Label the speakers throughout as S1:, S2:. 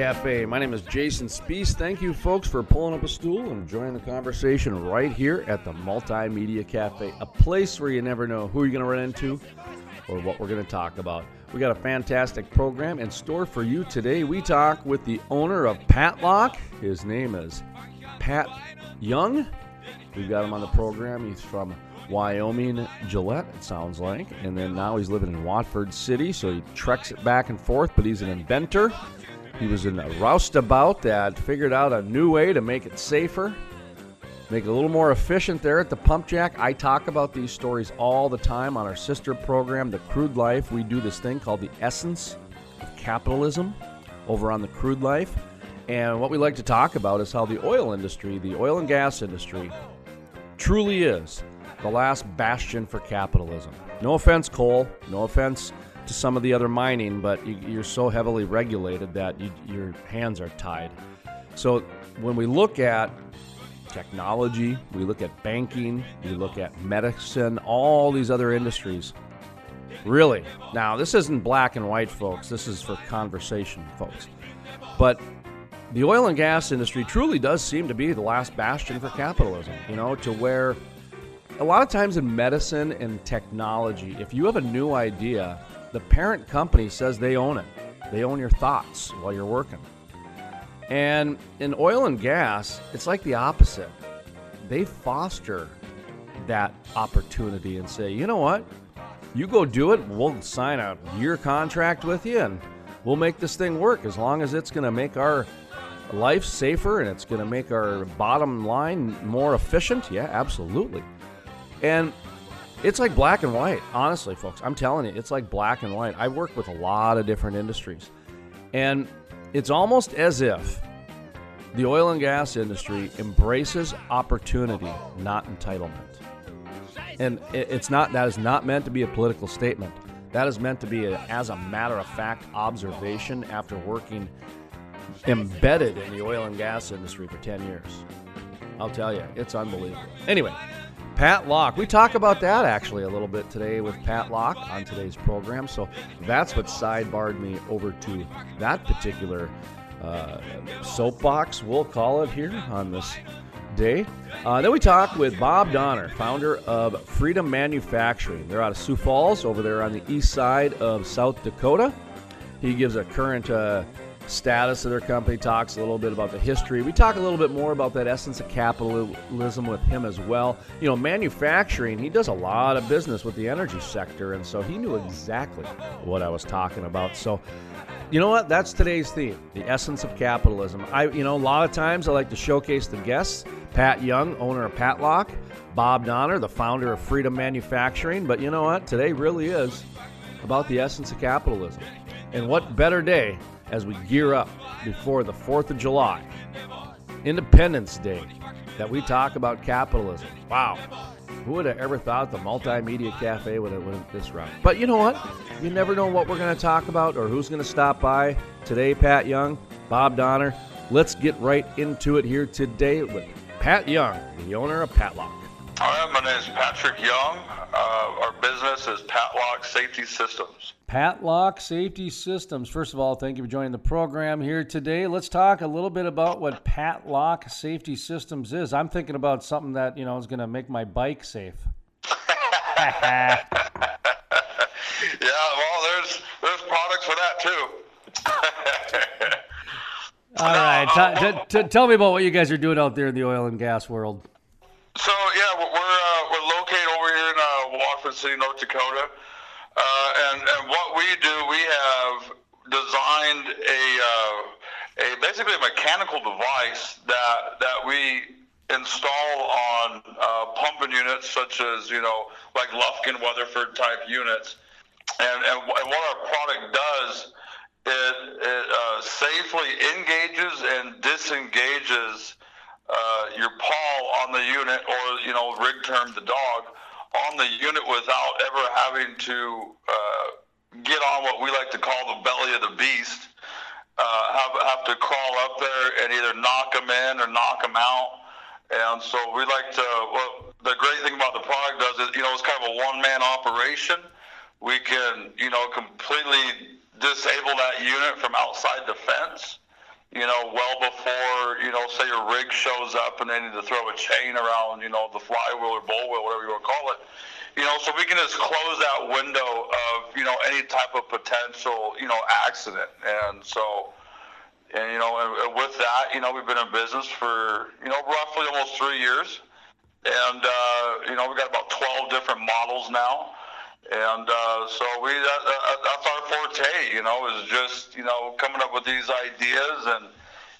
S1: Cafe. My name is Jason Spiess. Thank you, folks, for pulling up a stool and joining the conversation right here at the Multimedia Cafe, a place where you never know who you're going to run into or what we're going to talk about. We got a fantastic program in store for you today. We talk with the owner of Patloc. His name is Pat Young. We've got him on the program. He's from Wyoming, Gillette, it sounds like. And then now he's living in Watford City, so he treks it back and forth, but he's an inventor. He was in a roustabout that figured out a new way to make it safer, make it a little more efficient there at the pump jack. I talk about these stories all the time on our sister program, The Crude Life. We do this thing called the Essence of Capitalism over on The Crude Life. And what we like to talk about is how the oil industry, the oil and gas industry, truly is the last bastion for capitalism. No offense, coal. No offense to some of the other mining, but you, are so heavily regulated that you, your hands are tied. So when we look at technology, we look at banking, we look at medicine, all these other industries. Really, now this isn't black and white, folks. This is for conversation, folks. But the oil and gas industry truly does seem to be the last bastion for capitalism, you know, to where a lot of times in medicine and technology, if you have a new idea, the parent company says they own it. They own your thoughts while you're working. And in oil and gas, it's like the opposite. They foster that opportunity and say, you know what? You go do it, we'll sign a year contract with you and we'll make this thing work as long as it's going to make our life safer and it's going to make our bottom line more efficient. Yeah, absolutely. And it's like black and white, honestly, folks. I'm telling you, it's like black and white. I work with a lot of different industries. And it's almost as if the oil and gas industry embraces opportunity, not entitlement. And it's not that is not meant to be a political statement. That is meant to be a, as a matter of fact observation after working embedded in the oil and gas industry for 10 years. I'll tell you, it's unbelievable. Anyway, Patloc. We talk about that actually a little bit today with Patloc on today's program. So that's what sidebarred me over to that particular uh, soapbox, we'll call it here on this day. Uh, then we talk with Bob Donner, founder of Freedom Manufacturing. They're out of Sioux Falls over there on the east side of South Dakota. He gives a current uh, status of their company, talks a little bit about the history. We talk a little bit more about that essence of capitalism with him as well. You know, manufacturing, he does a lot of business with the energy sector, and so he knew exactly what I was talking about. So, you know what? That's today's theme, the essence of capitalism. I, you know, a lot of times I like to showcase the guests. Pat Young, owner of Patloc, Bob Donner, the founder of Freedom Manufacturing. But you know what? Today really is about the essence of capitalism. And what better day as we gear up before the 4th of July, Independence Day, that we talk about capitalism. Wow. Who would have ever thought the Multimedia Cafe would have went this route? But you know what? You never know what we're going to talk about or who's going to stop by. Today, Pat Young, Bob Donner. Let's get right into it here today with Pat Young, the owner of Patloc.
S2: Hi, my name is Patrick Young. Uh, our business is Patloc Safety Systems.
S1: Patloc Safety Systems. First of all, thank you for joining the program here today. Let's talk a little bit about what Patloc Safety Systems is. I'm thinking about something that you know is going to make my bike safe.
S2: yeah, well, there's there's products for that too.
S1: all right, t- t- t- tell me about what you guys are doing out there in the oil and gas world.
S2: So yeah, we're uh, we're located over here in uh, Watford City, North Dakota. Uh, and, and what we do, we have designed a, uh, a basically a mechanical device that, that we install on uh, pumping units such as you know like Lufkin Weatherford type units, and and, and what our product does. It, it uh, safely engages and disengages uh, your paw on the unit, or you know, rig term the dog, on the unit without ever having to uh, get on what we like to call the belly of the beast. Uh, have have to crawl up there and either knock them in or knock them out. And so we like to. Well, the great thing about the product does is, you know, it's kind of a one-man operation. We can, you know, completely disable that unit from outside the fence you know, well before, you know, say your rig shows up and they need to throw a chain around, you know, the flywheel or bullwheel, whatever you want to call it. You know, so we can just close that window of, you know, any type of potential, you know, accident. And so, and, you know, and with that, you know, we've been in business for, you know, roughly almost three years. And, uh, you know, we've got about 12 different models now and uh, so we that, uh, that's our forte, you know, is just you know coming up with these ideas and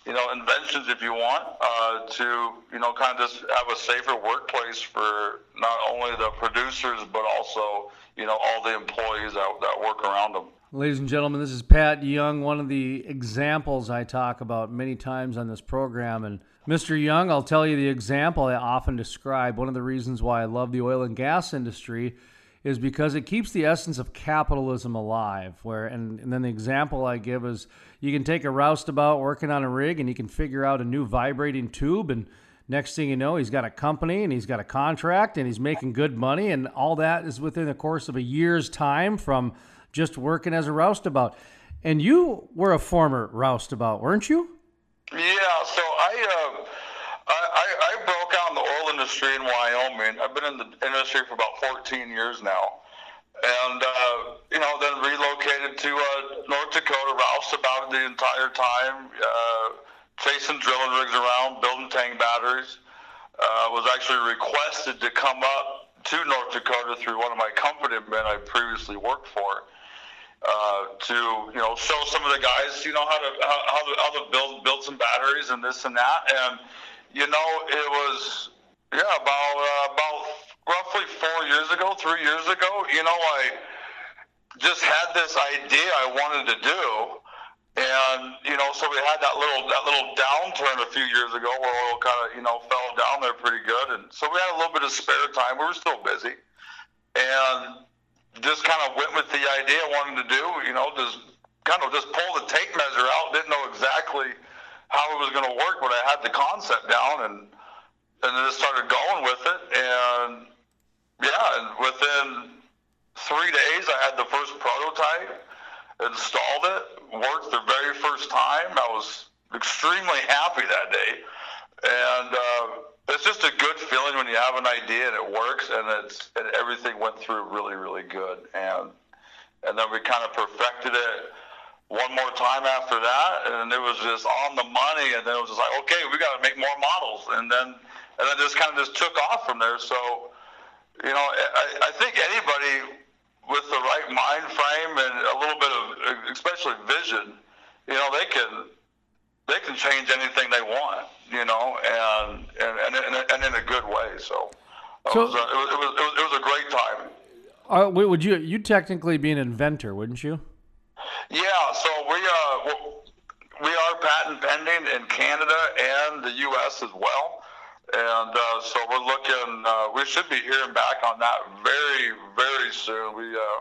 S2: you know inventions, if you want, uh, to you know kind of just have a safer workplace for not only the producers but also you know all the employees that, that work around them.
S1: Ladies and gentlemen, this is Pat Young, one of the examples I talk about many times on this program. And Mr. Young, I'll tell you the example I often describe. One of the reasons why I love the oil and gas industry is because it keeps the essence of capitalism alive. Where and, and then the example I give is you can take a roustabout working on a rig and you can figure out a new vibrating tube and next thing you know he's got a company and he's got a contract and he's making good money and all that is within the course of a year's time from just working as a roustabout. And you were a former roustabout, weren't you?
S2: Yeah, so I uh, industry in Wyoming. I've been in the industry for about 14 years now. And, uh, you know, then relocated to uh, North Dakota, roused about the entire time, uh, chasing drilling rigs around, building tank batteries. Uh, was actually requested to come up to North Dakota through one of my company men I previously worked for. Uh, to you know show some of the guys you know how to how, how to how to build build some batteries and this and that and you know, it was yeah about uh, about roughly four years ago, three years ago. You know, I just had this idea I wanted to do, and you know, so we had that little that little downturn a few years ago where oil kind of you know fell down there pretty good, and so we had a little bit of spare time. We were still busy, and just kind of went with the idea I wanted to do. You know, just kind of just pull the tape measure out. Didn't know exactly how it was going to work, but I had the concept down, and and then just started going with it, and yeah, and within three days, I had the first prototype, installed it, worked the very first time. I was extremely happy that day, and uh, it's just a good feeling when you have an idea and it works, and it's and everything went through really, really good, and and then we kind of perfected it one more time after that, and it was just on the money. And then it was just like, okay, we got to make more models, and then and then just kind of just took off from there. So, you know, I, I think anybody with the right mind frame and a little bit of, especially vision, you know, they can they can change anything they want, you know, and and and, and in a good way. So. So, it, was a, it, was, it, was, it was a great time.
S1: Uh, would you you technically be an inventor, wouldn't you?
S2: Yeah, so we uh we are patent pending in Canada and the U.S. as well, and uh, so we're looking. Uh, we should be hearing back on that very very soon. We uh,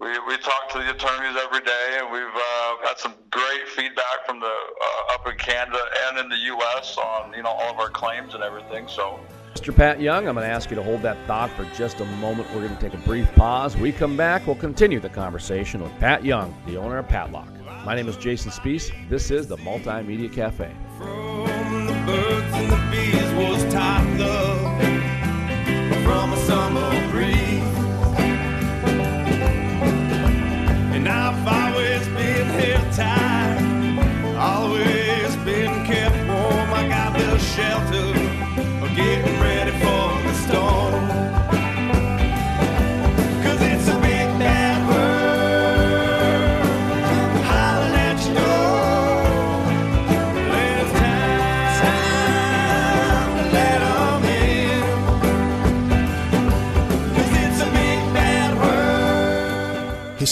S2: we we talk to the attorneys every day, and we've uh, had some great feedback from the uh, up in Canada and in the U.S. on you know all of our claims and everything. So.
S1: Mr. Pat Young, I'm going to ask you to hold that thought for just a moment. We're going to take a brief pause. We come back, we'll continue the conversation with Pat Young, the owner of Patloc. My name is Jason Spiess. This is the Multimedia Cafe.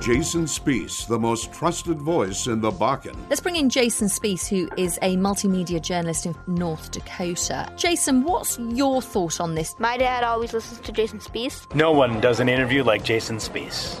S3: Jason Spiess, the most trusted voice in the Bakken.
S4: Let's bring in Jason Spiess, who is a multimedia journalist in North Dakota. Jason, what's your thought on this?
S5: My dad always listens to Jason Spiess.
S6: No one does an interview like Jason Spiess.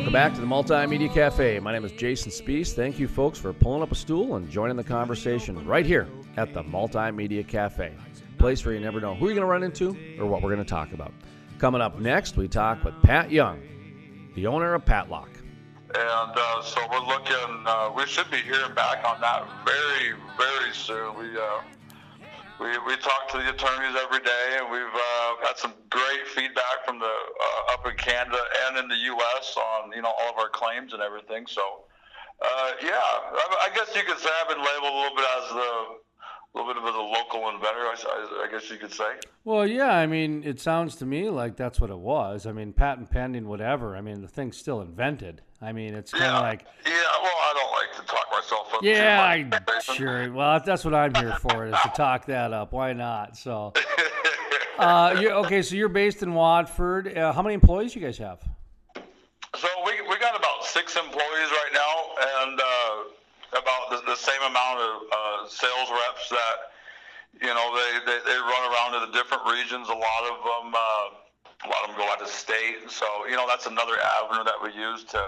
S7: Welcome back to the Multimedia Cafe. My name is Jason Spiess. Thank you, folks, for pulling up a stool and joining the conversation right here at the Multimedia Cafe. Place where you never know who you're going to run into or what we're going to talk about. Coming up next, we talk with Pat Young, the owner of Patloc.
S2: And uh, so we're looking, uh, we should be hearing back on that very, very soon. We, uh, we, we talk to the attorneys every day, and we've uh, had some great feedback from the uh, up in Canada and in the U.S. on you know all of our claims and everything. So, uh, yeah, I, I, guess you could say I've been labeled a little bit as the a little bit of a local inventor, I, I, guess you could say.
S1: Well, yeah, I mean, it sounds to me like that's what it was. I mean, patent pending, whatever. I mean, the thing's still invented. I mean, it's kind of
S2: yeah.
S1: like.
S2: Yeah, well, I don't like to talk myself up.
S1: Yeah, I sure. Well, that's what I'm here for is to talk that up. Why not? So. uh, okay? So you're based in Watford. Uh, how many employees you guys have?
S2: So we we got about six employees right now, and. Uh, about the, the same amount of uh, sales reps that you know they, they, they run around to the different regions. A lot of them uh, a lot of them go out of state. So you know that's another avenue that we use to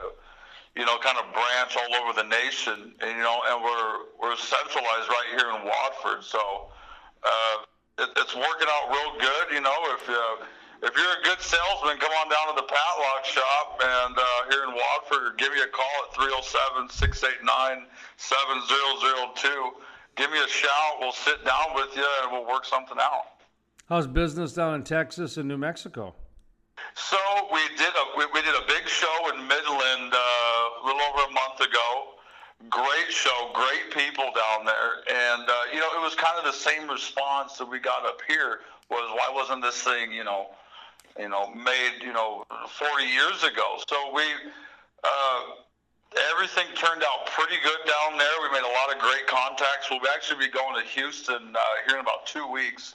S2: you know kind of branch all over the nation. And you know and we're we're centralized right here in Watford. So uh, it, it's working out real good. You know if uh, if you're a good salesman, come on down to the Patloc shop and uh, here in Watford, give me a call at 307 689 7002. Give me a shout. We'll sit down with you and we'll work something out.
S1: How's business down in Texas and New Mexico?
S2: So we did a we, we did a big show in Midland uh, a little over a month ago. Great show, great people down there, and uh, you know it was kind of the same response that we got up here. Was why wasn't this thing you know you know, made, you know, 40 years ago. So we, uh, everything turned out pretty good down there. We made a lot of great contacts. We'll actually be going to Houston uh, here in about two weeks.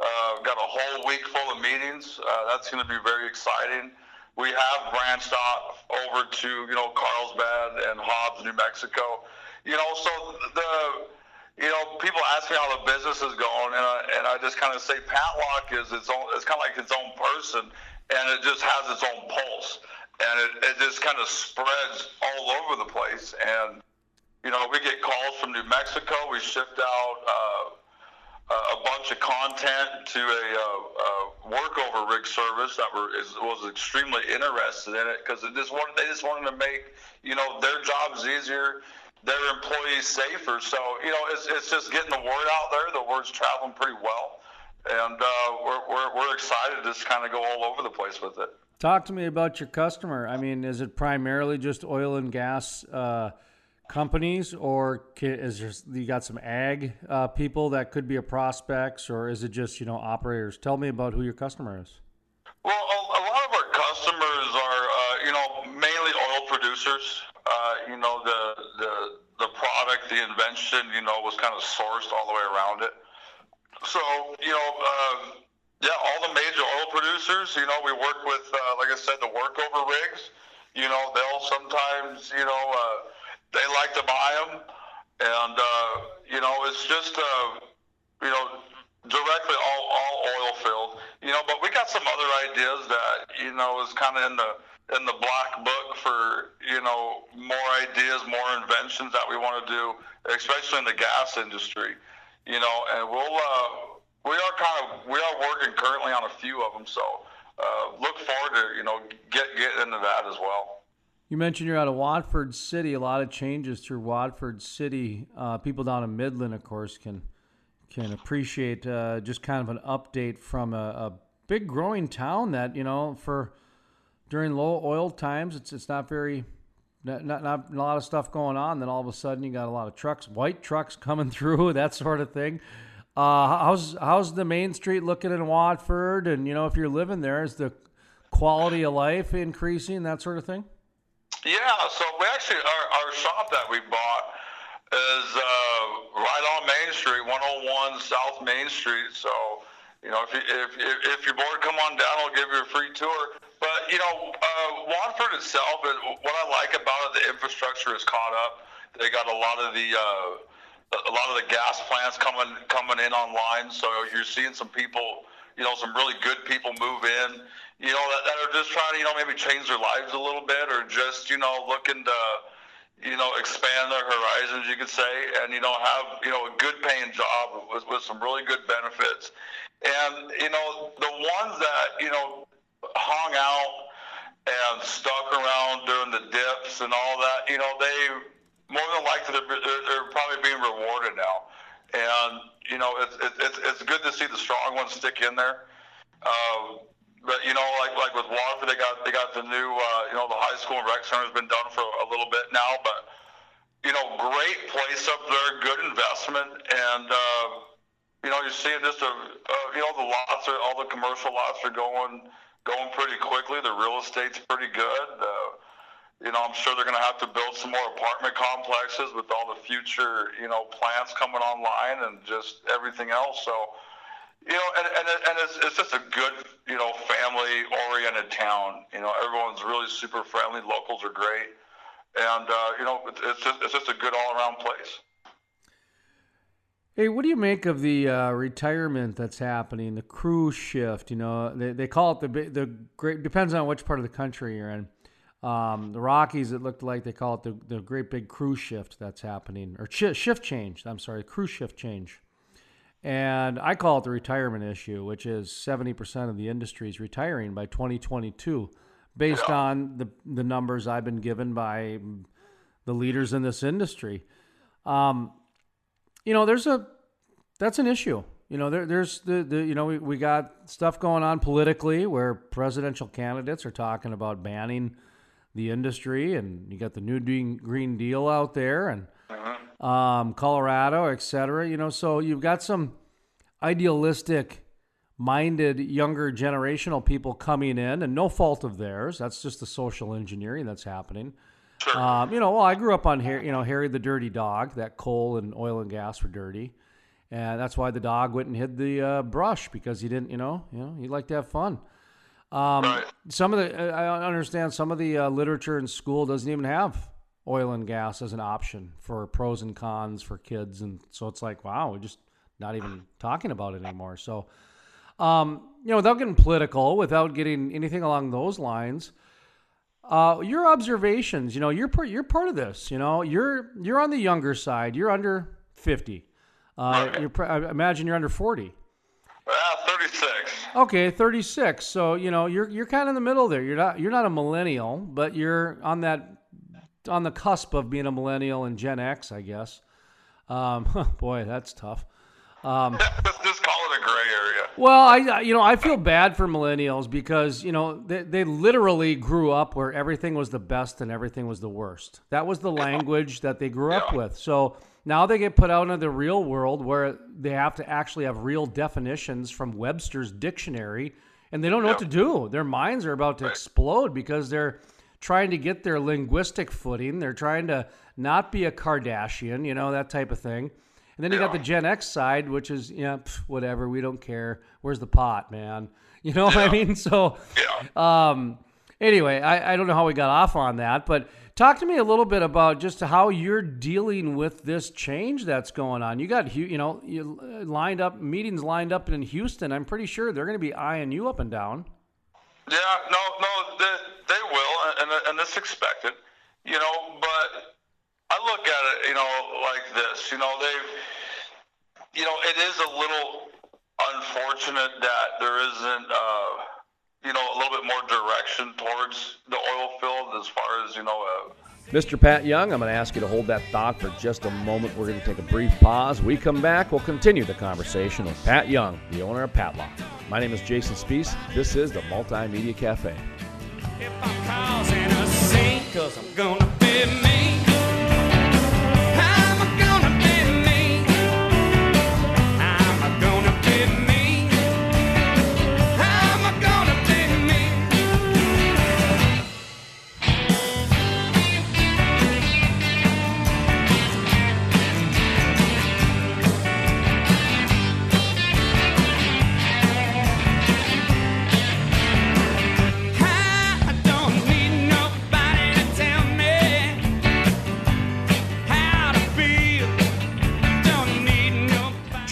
S2: Uh, got a whole week full of meetings. Uh, that's going to be very exciting. We have branched out over to, you know, Carlsbad and Hobbs, New Mexico. You know, so the you know, people ask me how the business is going, and I, and I just kind of say Patloc is its own. It's kind of like its own person, and it just has its own pulse, and it, it just kind of spreads all over the place. And you know, we get calls from New Mexico. We shipped out uh, a bunch of content to a, uh, a workover rig service that were is, was extremely interested in it because just wanted they just wanted to make you know their jobs easier their employees safer. So you know, it's, it's just getting the word out there. The word's traveling pretty well, and uh, we're, we're we're excited to just kind of go all over the place with it.
S1: Talk to me about your customer. I mean, is it primarily just oil and gas uh, companies, or is there, you got some ag uh, people that could be a prospects, or is it just you know operators? Tell me about who your customer is.
S2: Well, a, lot of our customers are uh, you know mainly oil producers uh, you know, the, the, the product, the invention, you know, was kind of sourced all the way around it. So, you know, uh, yeah, all the major oil producers, you know, we work with, uh, like I said, the workover rigs. You know, they'll sometimes, you know, uh, they like to buy them. And, uh, you know, it's just, uh, you know, directly all, all oil filled, you know, but we got some other ideas that, you know, is kind of in the, in the black book for you know more ideas, more inventions that we want to do, especially in the gas industry. You know, and we'll uh, we are kind of we are working currently on a few of them. So uh, look forward to you know get get into that as well.
S1: You mentioned you're out of Watford City. A lot of changes through Watford City. Uh, people down in Midland, of course, can can appreciate uh, just kind of an update from a, a big growing town that you know for during low oil times, it's it's not very not, not, not a lot of stuff going on. Then all of a sudden, you got a lot of trucks, white trucks coming through, that sort of thing. Uh, how's how's the main street looking in Watford? And you know, if you're living there, is the quality of life increasing, that sort of thing?
S2: Yeah. So we actually our, our shop that we bought is uh, right on Main Street, 101 South Main Street. So you know, if you, if, if, if you're bored, come on down. I'll give you a free tour. But you know, uh, Watford itself, what I like about it, the infrastructure is caught up. They got a lot of the uh, a lot of the gas plants coming coming in online. So you're seeing some people, you know, some really good people move in. You know, that, that are just trying to, you know, maybe change their lives a little bit, or just, you know, looking to you know, expand their horizons, you could say, and you know, have you know a good paying job with, with some really good benefits. And you know, the ones that you know hung out and stuck around during the dips and all that, you know, they more than likely they're, they're probably being rewarded now. And you know, it's it's it's good to see the strong ones stick in there. Um, but you know, like like with Watford, they got they got the new uh, you know the high school rec center has been done for a little bit now, but you know, great place up there, good investment, and uh, you know, you're seeing just a uh, you know the lots are all the commercial lots are going going pretty quickly. The real estate's pretty good. Uh, you know, I'm sure they're going to have to build some more apartment complexes with all the future, you know, plants coming online and just everything else. So, you know, and, and, and it's, it's just a good, you know, family oriented town. You know, everyone's really super friendly. Locals are great. And, uh, you know, it's just, it's just a good all around place.
S1: Hey, what do you make of the uh, retirement that's happening, the crew shift? You know, they, they call it the the great depends on which part of the country you're in. Um, the Rockies, it looked like they call it the, the great big crew shift that's happening, or ch- shift change. I'm sorry, crew shift change. And I call it the retirement issue, which is 70% of the industry is retiring by 2022, based on the, the numbers I've been given by the leaders in this industry. Um, you know, there's a that's an issue. You know, there, there's the, the you know we, we got stuff going on politically where presidential candidates are talking about banning the industry, and you got the new Green Deal out there, and uh-huh. um, Colorado, et cetera. You know, so you've got some idealistic minded younger generational people coming in, and no fault of theirs. That's just the social engineering that's happening. Sure. Um, you know, well, I grew up on Harry, you know, Harry the Dirty Dog. That coal and oil and gas were dirty, and that's why the dog went and hid the uh, brush because he didn't, you know, you know, he liked to have fun. Um, right. Some of the I understand some of the uh, literature in school doesn't even have oil and gas as an option for pros and cons for kids, and so it's like wow, we're just not even talking about it anymore. So, um, you know, without getting political, without getting anything along those lines. Uh, your observations, you know, you're part, you're part of this, you know, you're, you're on the younger side, you're under 50. Uh, you're, I imagine you're under
S2: 40. 36.
S1: Okay, 36. So you know you're you're kind of in the middle there. You're not you're not a millennial, but you're on that on the cusp of being a millennial and Gen X, I guess. Um, boy, that's tough. Um, Well, I you know I feel bad for millennials because you know they, they literally grew up where everything was the best and everything was the worst. That was the language that they grew up with. So now they get put out into the real world where they have to actually have real definitions from Webster's dictionary, and they don't know what to do. Their minds are about to explode because they're trying to get their linguistic footing. They're trying to not be a Kardashian, you know that type of thing. And then you got the Gen X side, which is yeah, pff, whatever, we don't care. Where's the pot, man? You know what I mean? So, um, anyway, I, I don't know how we got off on that, but talk to me a little bit about just how you're dealing with this change that's going on. You got you know you lined up meetings lined up in Houston. I'm pretty sure they're going to be eyeing you up and down.
S2: Yeah, no, no, they, they will. and and it's expected, you know. But I look at it, you know, like this. You know, they've, you know, it is a little unfortunate that there isn't, uh, you know, a little bit more direction towards the oil field as far as you know. Uh,
S7: Mr. Pat Young, I'm going to ask you to hold that thought for just a moment. We're going to take a brief pause. We come back, we'll continue the conversation with Pat Young, the owner of Patloc. My name is Jason Spiess. This is the Multimedia Cafe.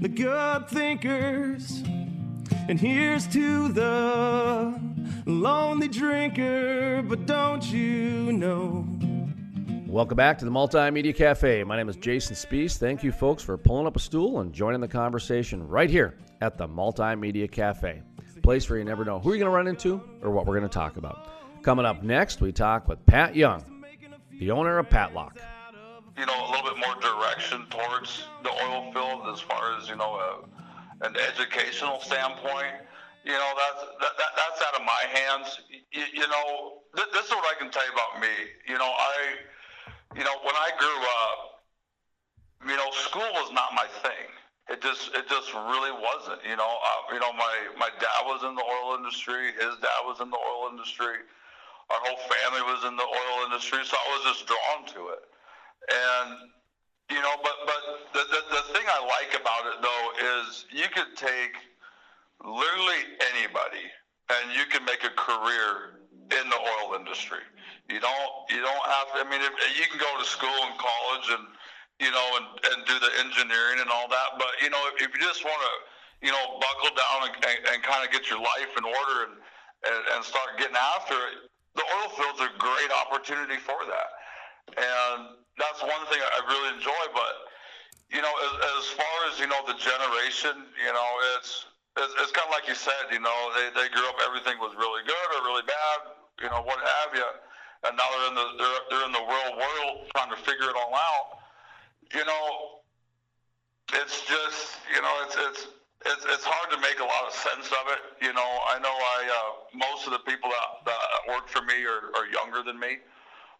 S8: the good thinkers. And here's to the lonely drinker, but don't you know?
S7: Welcome back to the Multimedia Cafe. My name is Jason Spiess. Thank you, folks, for pulling up a stool and joining the conversation right here at the Multimedia Cafe. Place where you never know who you're going to run into or what we're going to talk about. Coming up next, we talk with Pat Young, the owner of Patloc
S2: you know, a little bit more direction towards the oil field as far as, you know, a, an educational standpoint. You know, that's, that, that, that's out of my hands. You, you know, th- this is what I can tell you about me. You know, I, you know, when I grew up, you know, school was not my thing. It just, it just really wasn't. You know, uh, you know, my my dad was in the oil industry. His dad was in the oil industry. Our whole family was in the oil industry, so I was just drawn to it. And you know, but but the, the the thing I like about it though is you could take literally anybody and you can make a career in the oil industry. You don't you don't have to, I mean if, you can go to school and college and you know and, and do the engineering and all that, but you know if, if you just want to you know buckle down and, and, and kind of get your life in order and, and and start getting after it, the oil field's are a great opportunity for that. And that's one thing I really enjoy. But you know, as, as far as you know, the generation, you know, it's it's, it's kind of like you said. You know, they they grew up everything was really good or really bad, you know, what have you, and now they're in the they're they're in the real world trying to figure it all out. You know, it's just you know, it's it's it's, it's hard to make a lot of sense of it. You know, I know I uh, most of the people that, that work for me are, are younger than me.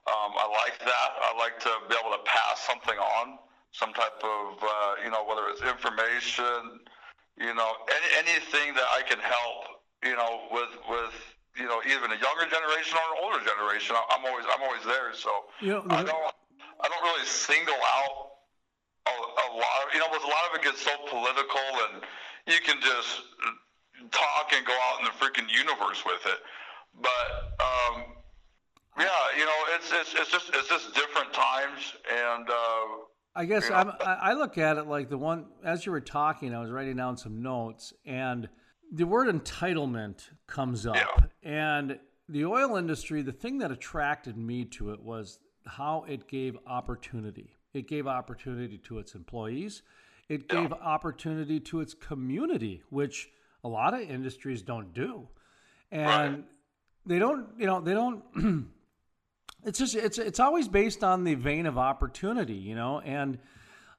S2: Um, I like that. I like to be able to pass something on, some type of, uh, you know, whether it's information, you know, any, anything that I can help, you know, with with you know even a younger generation or an older generation. I'm always I'm always there. So you know, I don't I don't really single out a, a lot of you know, because a lot of it gets so political and you can just talk and go out in the freaking universe with it. But um, yeah, you know, it's it's it's just it's just different times, and uh,
S1: I guess know, i look at it like the one as you were talking, I was writing down some notes, and the word entitlement comes up, yeah. and the oil industry. The thing that attracted me to it was how it gave opportunity. It gave opportunity to its employees. It gave yeah. opportunity to its community, which a lot of industries don't do. And right they don't, you know, they don't. it's just it's it's always based on the vein of opportunity, you know, and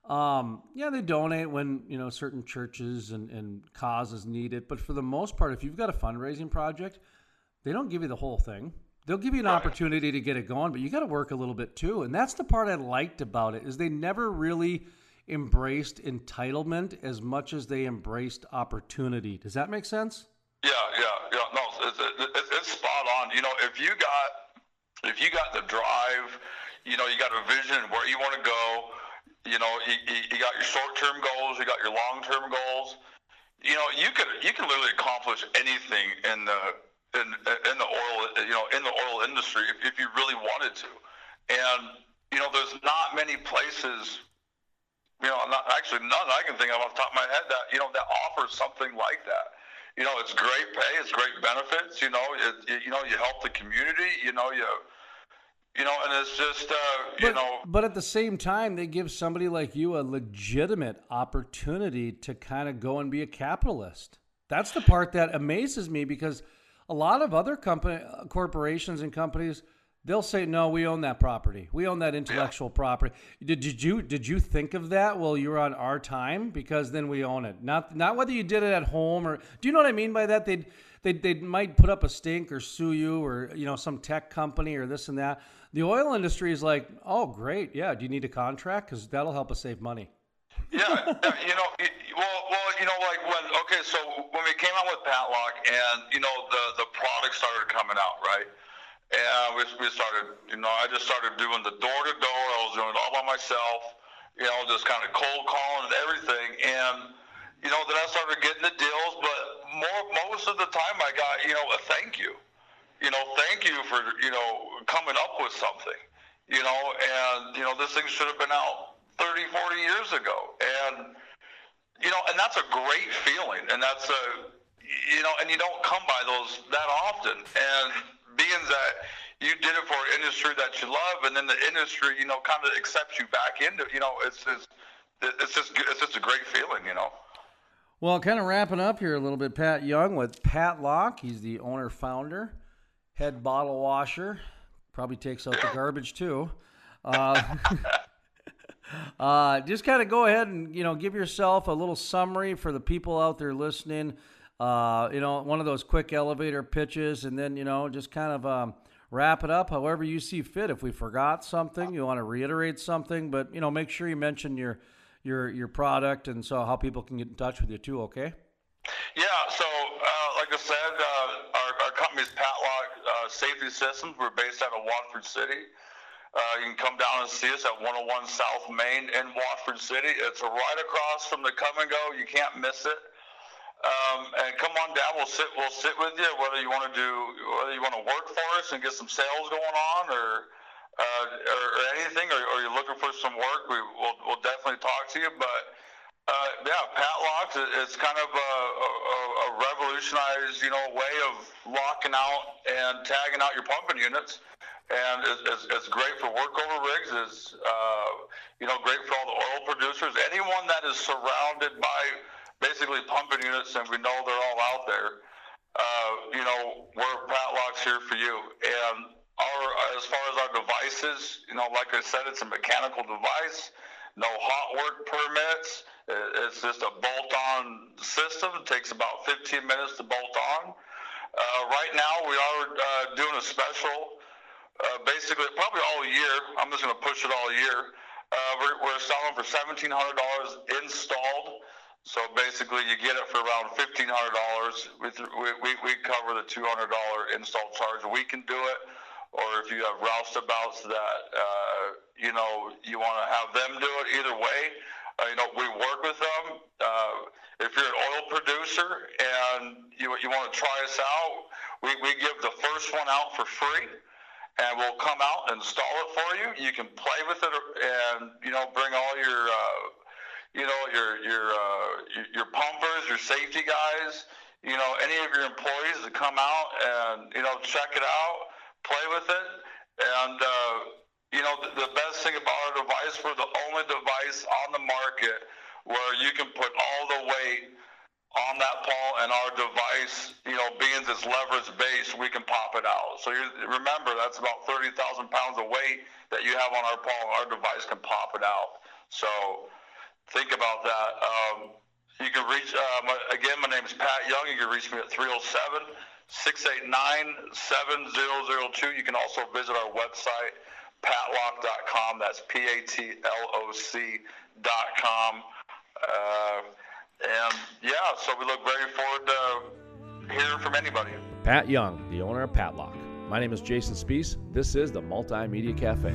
S1: um, yeah, they donate when you know certain churches and, and causes need it, but for the most part, if you've got a fundraising project, they don't give you the whole thing. They'll give you an opportunity to get it going, but you got to work a little bit too. And that's the part I liked about it is they never really embraced entitlement as much as they embraced opportunity. Does that make sense?
S2: Yeah, yeah, yeah. No, it's, it's, it's spot on. You know, if you got if you got the drive, you know, you got a vision where you want to go. You know, you, you got your short-term goals, you got your long-term goals. You know, you could you can literally accomplish anything in the in in the oil you know in the oil industry if, if you really wanted to, and you know, there's not many places. You know, not, actually none I can think of off the top of my head that you know that offers something like that you know, it's great pay, it's great benefits. You know, it, you know, you help the community. You know, you you know, and it's just uh, you know.
S1: But at the same time, they give somebody like you a legitimate opportunity to kind of go and be a capitalist. That's the part that amazes me because a lot of other company corporations and companies they'll say no we own that property. We own that intellectual yeah. property. Did, did you did you think of that while you were on our time? Because then we own it. Not not whether you did it at home or do you know what i mean by that? They'd they they might put up a stink or sue you or you know some tech company or this and that. The oil industry is like oh great. Yeah do you need a contract? Because that'll help us save money.
S2: Yeah, you know, well, well, you know, like when okay, so when we came out with Patloc, and you know, the the product started coming out, right? And we, we started, you know, I just started doing the door to door. I was doing it all by myself, you know, just kind of cold calling and everything. And, you know, then I started getting the deals, but more, most of the time I got, you know, a thank you. You know, thank you for, you know, coming up with something, you know, and, you know, this thing should have been out 30, 40 years ago. And, you know, and that's a great feeling. And that's a, you know, and you don't come by those that often. And, being that you did it for an industry that you love, and then the industry, you know, kind of accepts you back into, you know, it's it's it's just it's just a great feeling, you know.
S1: Well, kind of wrapping up here a little bit, Pat Young with Patloc. He's the owner founder, head bottle washer. Probably takes out the garbage too. Uh, uh, just kind of go ahead and you know give yourself a little summary for the people out there listening uh, you know, one of those quick elevator pitches, and then you know, just kind of um, wrap it up however you see fit. If we forgot something, you want to reiterate something, but you know, make sure you mention your your your product and so how people can get in touch with you too. Okay.
S2: Yeah. So, uh, like I said, uh, our, our company's Patloc uh, Safety Systems. We're based out of Watford City. Uh, you can come down and see us at 101 South Main in Watford City. It's right across from the Come & Go. You can't miss it. Um, and come on down. We'll sit. We'll sit with you. Whether you want to do, whether you want to work for us and get some sales going on, or uh, or, or, anything, or, or, you're looking for some work, we will we'll definitely talk to you. But uh, yeah, Patloc's it's kind of a, a, a, revolutionized, you know, way of locking out and tagging out your pumping units, and it's, it's, it's great for workover rigs. It's uh, you know great for all the oil producers. Anyone that is surrounded by basically pumping units, and we know they're all out there. Uh, you know, we're Patloc's here for you. And our, as far as our devices, you know, like I said, it's a mechanical device. No hot work permits. It's just a bolt-on system. It takes about 15 minutes to bolt on. Uh, right now, we are uh, doing a special, uh, basically probably all year. I'm just going to push it all year. Uh, we're, we're selling for $1,700 installed. So basically, you get it for around fifteen hundred dollars. We, we we cover the two hundred dollar install charge. We can do it, or if you have roustabouts that uh, you know you want to have them do it. Either way, uh, you know we work with them. Uh, if you're an oil producer and you you want to try us out, we we give the first one out for free and we'll come out and install it for you. You can play with it and you know bring all your uh, you know, your your uh, your pumpers, your safety guys, you know, any of your employees to come out and you know check it out, play with it, and uh, you know the, the best thing about our device, we're the only device on the market where you can put all the weight on that pole and our device, you know, being this leverage base, we can pop it out. So you remember that's about 30,000 pounds of weight that you have on our pole. Our device can pop it out. So think about that. Um, you can reach, uh, my, again, my name is Pat Young. You can reach me at 307 689 7002. You can also visit our website, patloc.com. That's P A T L O C.com. Uh, and yeah, so we look very forward to hearing from anybody.
S7: Pat Young, the owner of Patloc. My name is Jason Spiess. This is the Multimedia Cafe.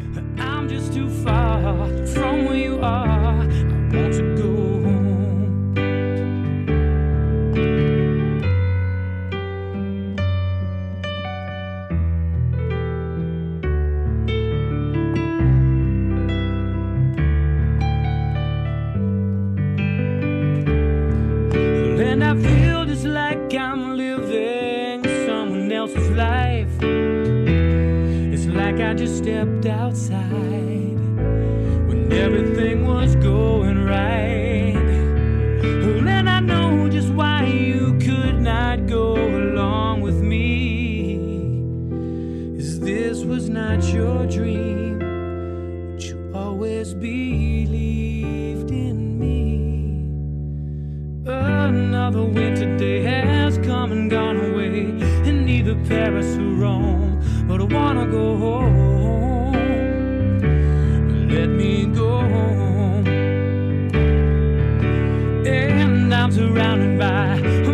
S8: And I'm surrounded by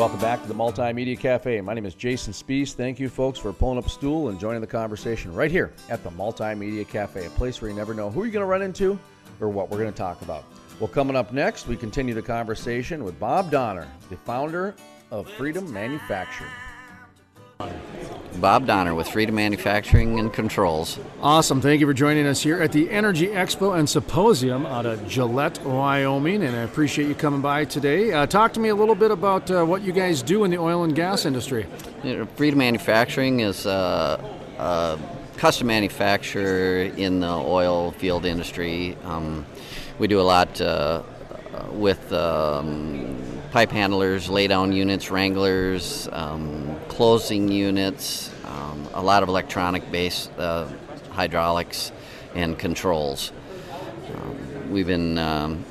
S7: Welcome back to the Multimedia Cafe. My name is Jason Spiess. Thank you, folks, for pulling up a stool and joining the conversation right here at the Multimedia Cafe, a place where you never know who you're going to run into or what we're going to talk about. Well, coming up next, we continue the conversation with Bob Donner, the founder of Freedom Manufacturing.
S9: Bob Donner with Freedom Manufacturing and Controls.
S1: Awesome. Thank you for joining us here at the Energy Expo and Symposium out of Gillette, Wyoming, and I appreciate you coming by today. Uh, talk to me a little bit about uh, what you guys do in the oil and gas industry.
S9: You know, Freedom Manufacturing is uh, a custom manufacturer in the oil field industry. Um, we do a lot uh, with um, pipe handlers, laydown units, wranglers, um, closing units, um, a lot of electronic based uh, hydraulics and controls. Um, we've been, um,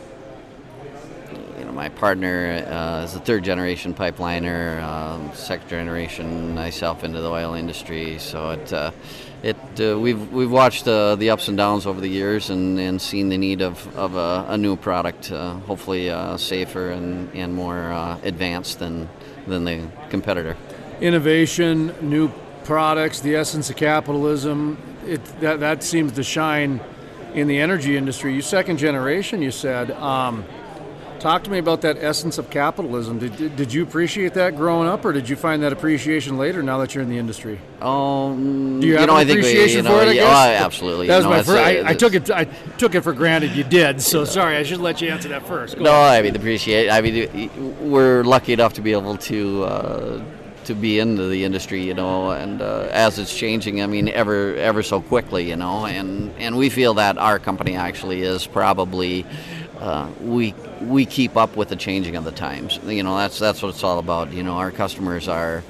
S9: you know, my partner uh, is a third generation pipeliner, um, second generation myself into the oil industry, so it. It uh, we've we've watched uh, the ups and downs over the years and, and seen the need of, of a, a new product, uh, hopefully uh, safer and, and more uh, advanced than than the competitor.
S1: Innovation, new products, the essence of capitalism. It that that seems to shine in the energy industry. You second generation, you said. Um, Talk to me about that essence of capitalism. Did, did, did, you appreciate that growing up, or did you find that appreciation later now that you're in the industry?
S9: Um,
S1: Do you have
S9: you know,
S1: an
S9: I think we-
S1: appreciation
S9: you know,
S1: for it? I
S9: yeah, oh, absolutely.
S1: That was my first.
S9: uh,
S1: I, I took it. I took it for granted you did. So sorry. I should let you answer that first. Go
S9: no,
S1: ahead.
S9: I mean appreciate. I mean, we're lucky enough to be able to uh, to be into the industry, you know, and uh, as it's changing, I mean, ever ever so quickly, you know, and and we feel that our company actually is probably uh, we we keep up with the changing of the times. You know, that's that's what it's all about. You know, our customers are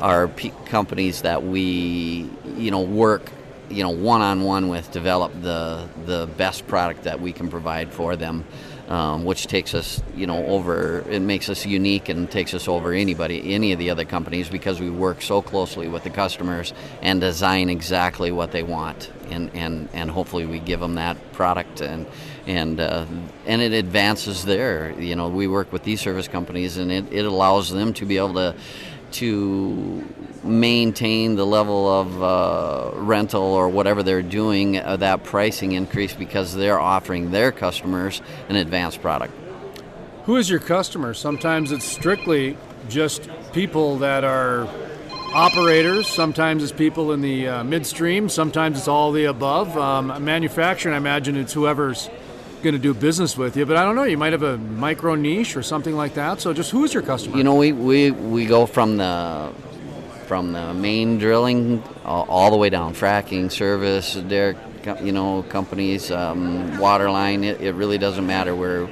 S9: are companies that we you know work you know one on one with develop the the best product that we can provide for them um, which takes us you know over it makes us unique and takes us over anybody any of the other companies because we work so closely with the customers and design exactly what they want and and and hopefully we give them that product and and uh, and it advances there. you know we work with these service companies and it, it allows them to be able to to maintain the level of uh, rental or whatever they're doing, uh, that pricing increase because they're offering their customers an advanced product.
S1: Who is your customer? Sometimes it's strictly just people that are operators. Sometimes it's people in the uh, midstream. Sometimes it's all the above. Um, manufacturing, I imagine it's whoever's going to do business with you. But I don't know. You might have a micro niche or something like that. So just who is your customer?
S9: You know, we, we, we go from the from the main drilling all, all the way down, fracking, service, derrick, you know, companies, um, water line. It, it really doesn't matter. We're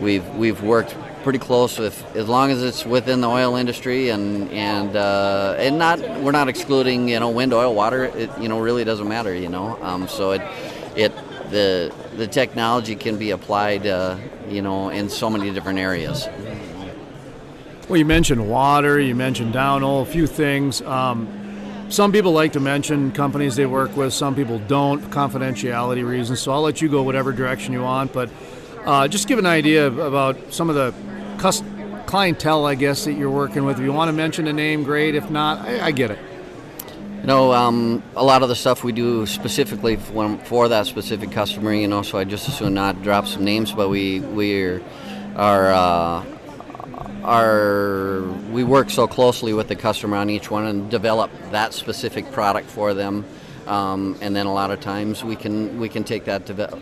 S9: we've we've worked pretty close with as long as it's within the oil industry and and uh, and not we're not excluding you know wind, oil, water. It you know really doesn't matter. You know, um, so it it the the technology can be applied uh, you know in so many different areas.
S1: Well, you mentioned water, you mentioned downhole, a few things. Um, some people like to mention companies they work with, some people don't, confidentiality reasons. So I'll let you go whatever direction you want. But uh, just give an idea about some of the cus- clientele, I guess, that you're working with. If you want to mention a name, great. If not, I, I get it.
S9: You know, um, a lot of the stuff we do specifically for, for that specific customer, you know, so I just assume not drop some names, but we we are uh, are we work so closely with the customer on each one and develop that specific product for them, um, and then a lot of times we can we can take that develop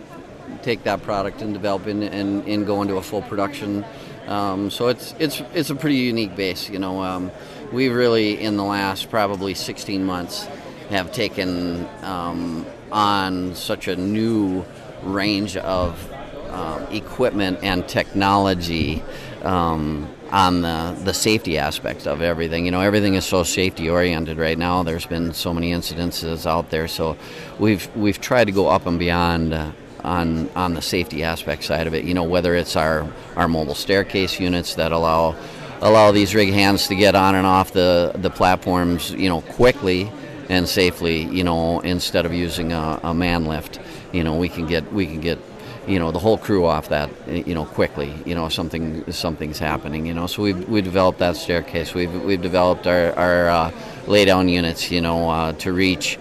S9: take that product and develop it and, and go into a full production. Um, so it's it's it's a pretty unique base, you know. We really in the last probably 16 months have taken um, on such a new range of um, equipment and technology um, on the, the safety aspect of everything. You know, everything is so safety oriented right now. There's been so many incidences out there, so we've we've tried to go up and beyond. Uh, on, on the safety aspect side of it, you know, whether it's our, our mobile staircase units that allow allow these rig hands to get on and off the, the platforms, you know, quickly and safely, you know, instead of using a, a man lift. You know, we can get we can get you know the whole crew off that you know quickly. You know, something something's happening. You know, so we've we developed that staircase. We've we've developed our our uh, lay down units. You know, uh, to reach.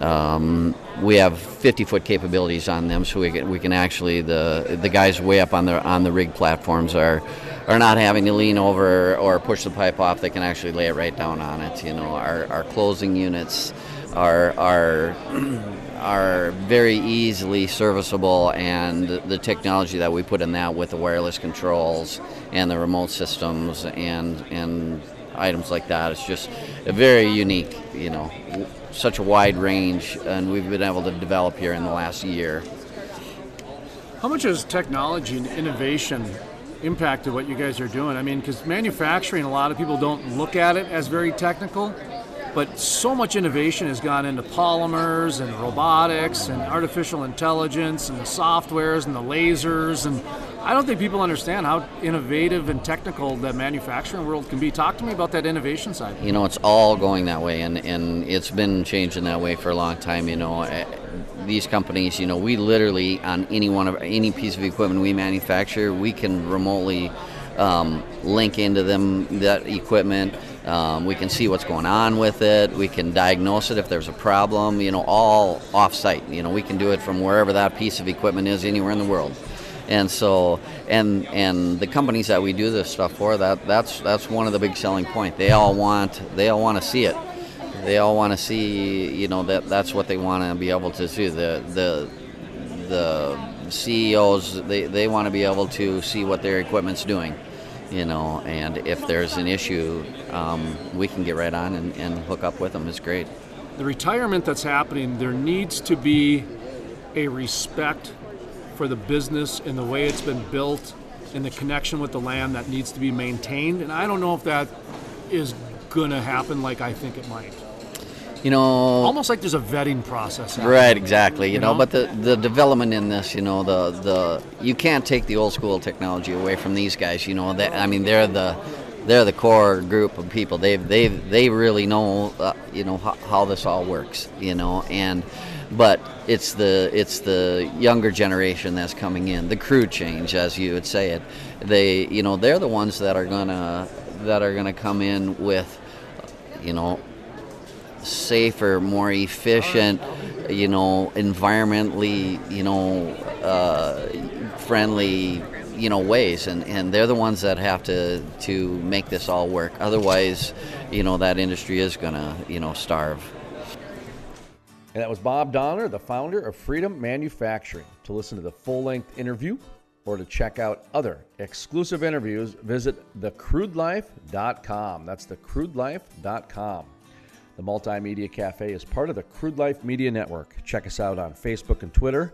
S9: Um, we have 50 foot capabilities on them, so we can, we can actually the the guys way up on the on the rig platforms are are not having to lean over or push the pipe off. They can actually lay it right down on it. You know, our, our closing units are are are very easily serviceable, and the technology that we put in that with the wireless controls and the remote systems and and items like that, it's just a very unique. You know, such a wide range, and we've been able to develop here in the last year.
S1: How much has technology and innovation impacted what you guys are doing? I mean, because manufacturing, a lot of people don't look at it as very technical, but so much innovation has gone into polymers and robotics and artificial intelligence and the softwares and the lasers and I don't think people understand how innovative and technical the manufacturing world can be. Talk to me about that innovation side.
S9: You know, it's all going that way, and, and it's been changing that way for a long time. You know, Eh, these companies, you know, we literally on any one of any piece of equipment we manufacture, we can remotely um, link into them that equipment. Um, we can see what's going on with it. We can diagnose it if there's a problem. You know, all off-site. You know, we can do it from wherever that piece of equipment is, anywhere in the world and so and and the companies that we do this stuff for that that's that's one of the big selling point. They all want they all want to see it. They all want to see you know that that's what they want to be able to do the the the CEOs they, they want to be able to see what their equipment's doing you know and if there's an issue um, we can get right on and, and hook up with them. It's great.
S10: The retirement that's happening there needs to be a respect for the business and the way it's been built and the connection with the land that needs to be maintained. And I don't know if that is going to happen like I think it might.
S9: You know,
S10: almost like there's a vetting process.
S9: Right, exactly. You, you know? know, but the, the development in this, you know, the the you can't take the old school technology away from these guys. You know, that I mean, they're the they're the core group of people. They they they really know, uh, you know, how, how this all works. You know, and but it's the it's the younger generation that's coming in, the crew change, as you would say it. They, you know, they're the ones that are gonna that are gonna come in with, you know, safer, more efficient, you know, environmentally, you know, uh, friendly, you know, ways, and, and they're the ones that have to to make this all work. Otherwise, you know, that industry is gonna, you know, starve.
S7: And that was Bob Donner, the founder of Freedom Manufacturing. To listen to the full length interview or to check out other exclusive interviews, visit thecrudelife.com. That's thecrudelife.com. The Multimedia Cafe is part of the Crude Life Media Network. Check us out on Facebook and Twitter,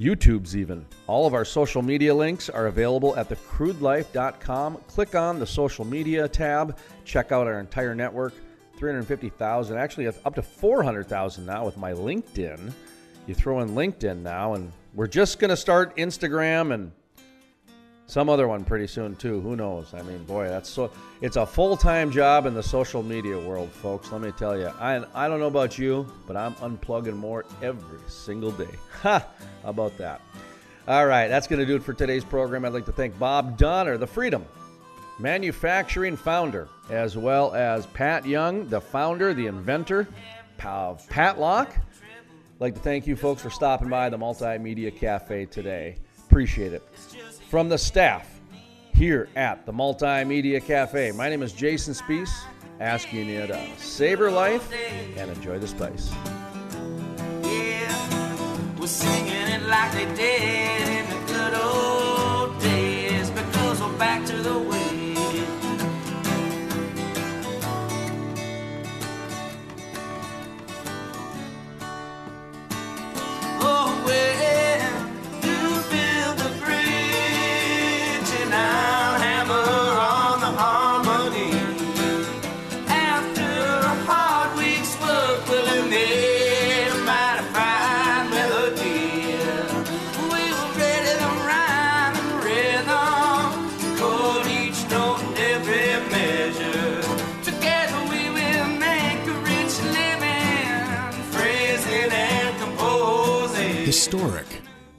S7: YouTube's even. All of our social media links are available at thecrudelife.com. Click on the social media tab, check out our entire network. 350,000, actually up to 400,000 now with my LinkedIn. You throw in LinkedIn now, and we're just going to start Instagram and some other one pretty soon too. Who knows? I mean, boy, that's so. It's a full-time job in the social media world, folks. Let me tell you. I I don't know about you, but I'm unplugging more every single day. Ha! How about that? All right, that's going to do it for today's program. I'd like to thank Bob Donner, the Freedom manufacturing founder, as well as Pat Young, the founder, the inventor of Patloc. I'd like to thank you folks for stopping by the Multimedia Cafe today. Appreciate it. From the staff here at the Multimedia Cafe, my name is Jason Spiess, asking you to savor life and enjoy this place. Yeah, we're singing it like they did in the good old days because we're back to the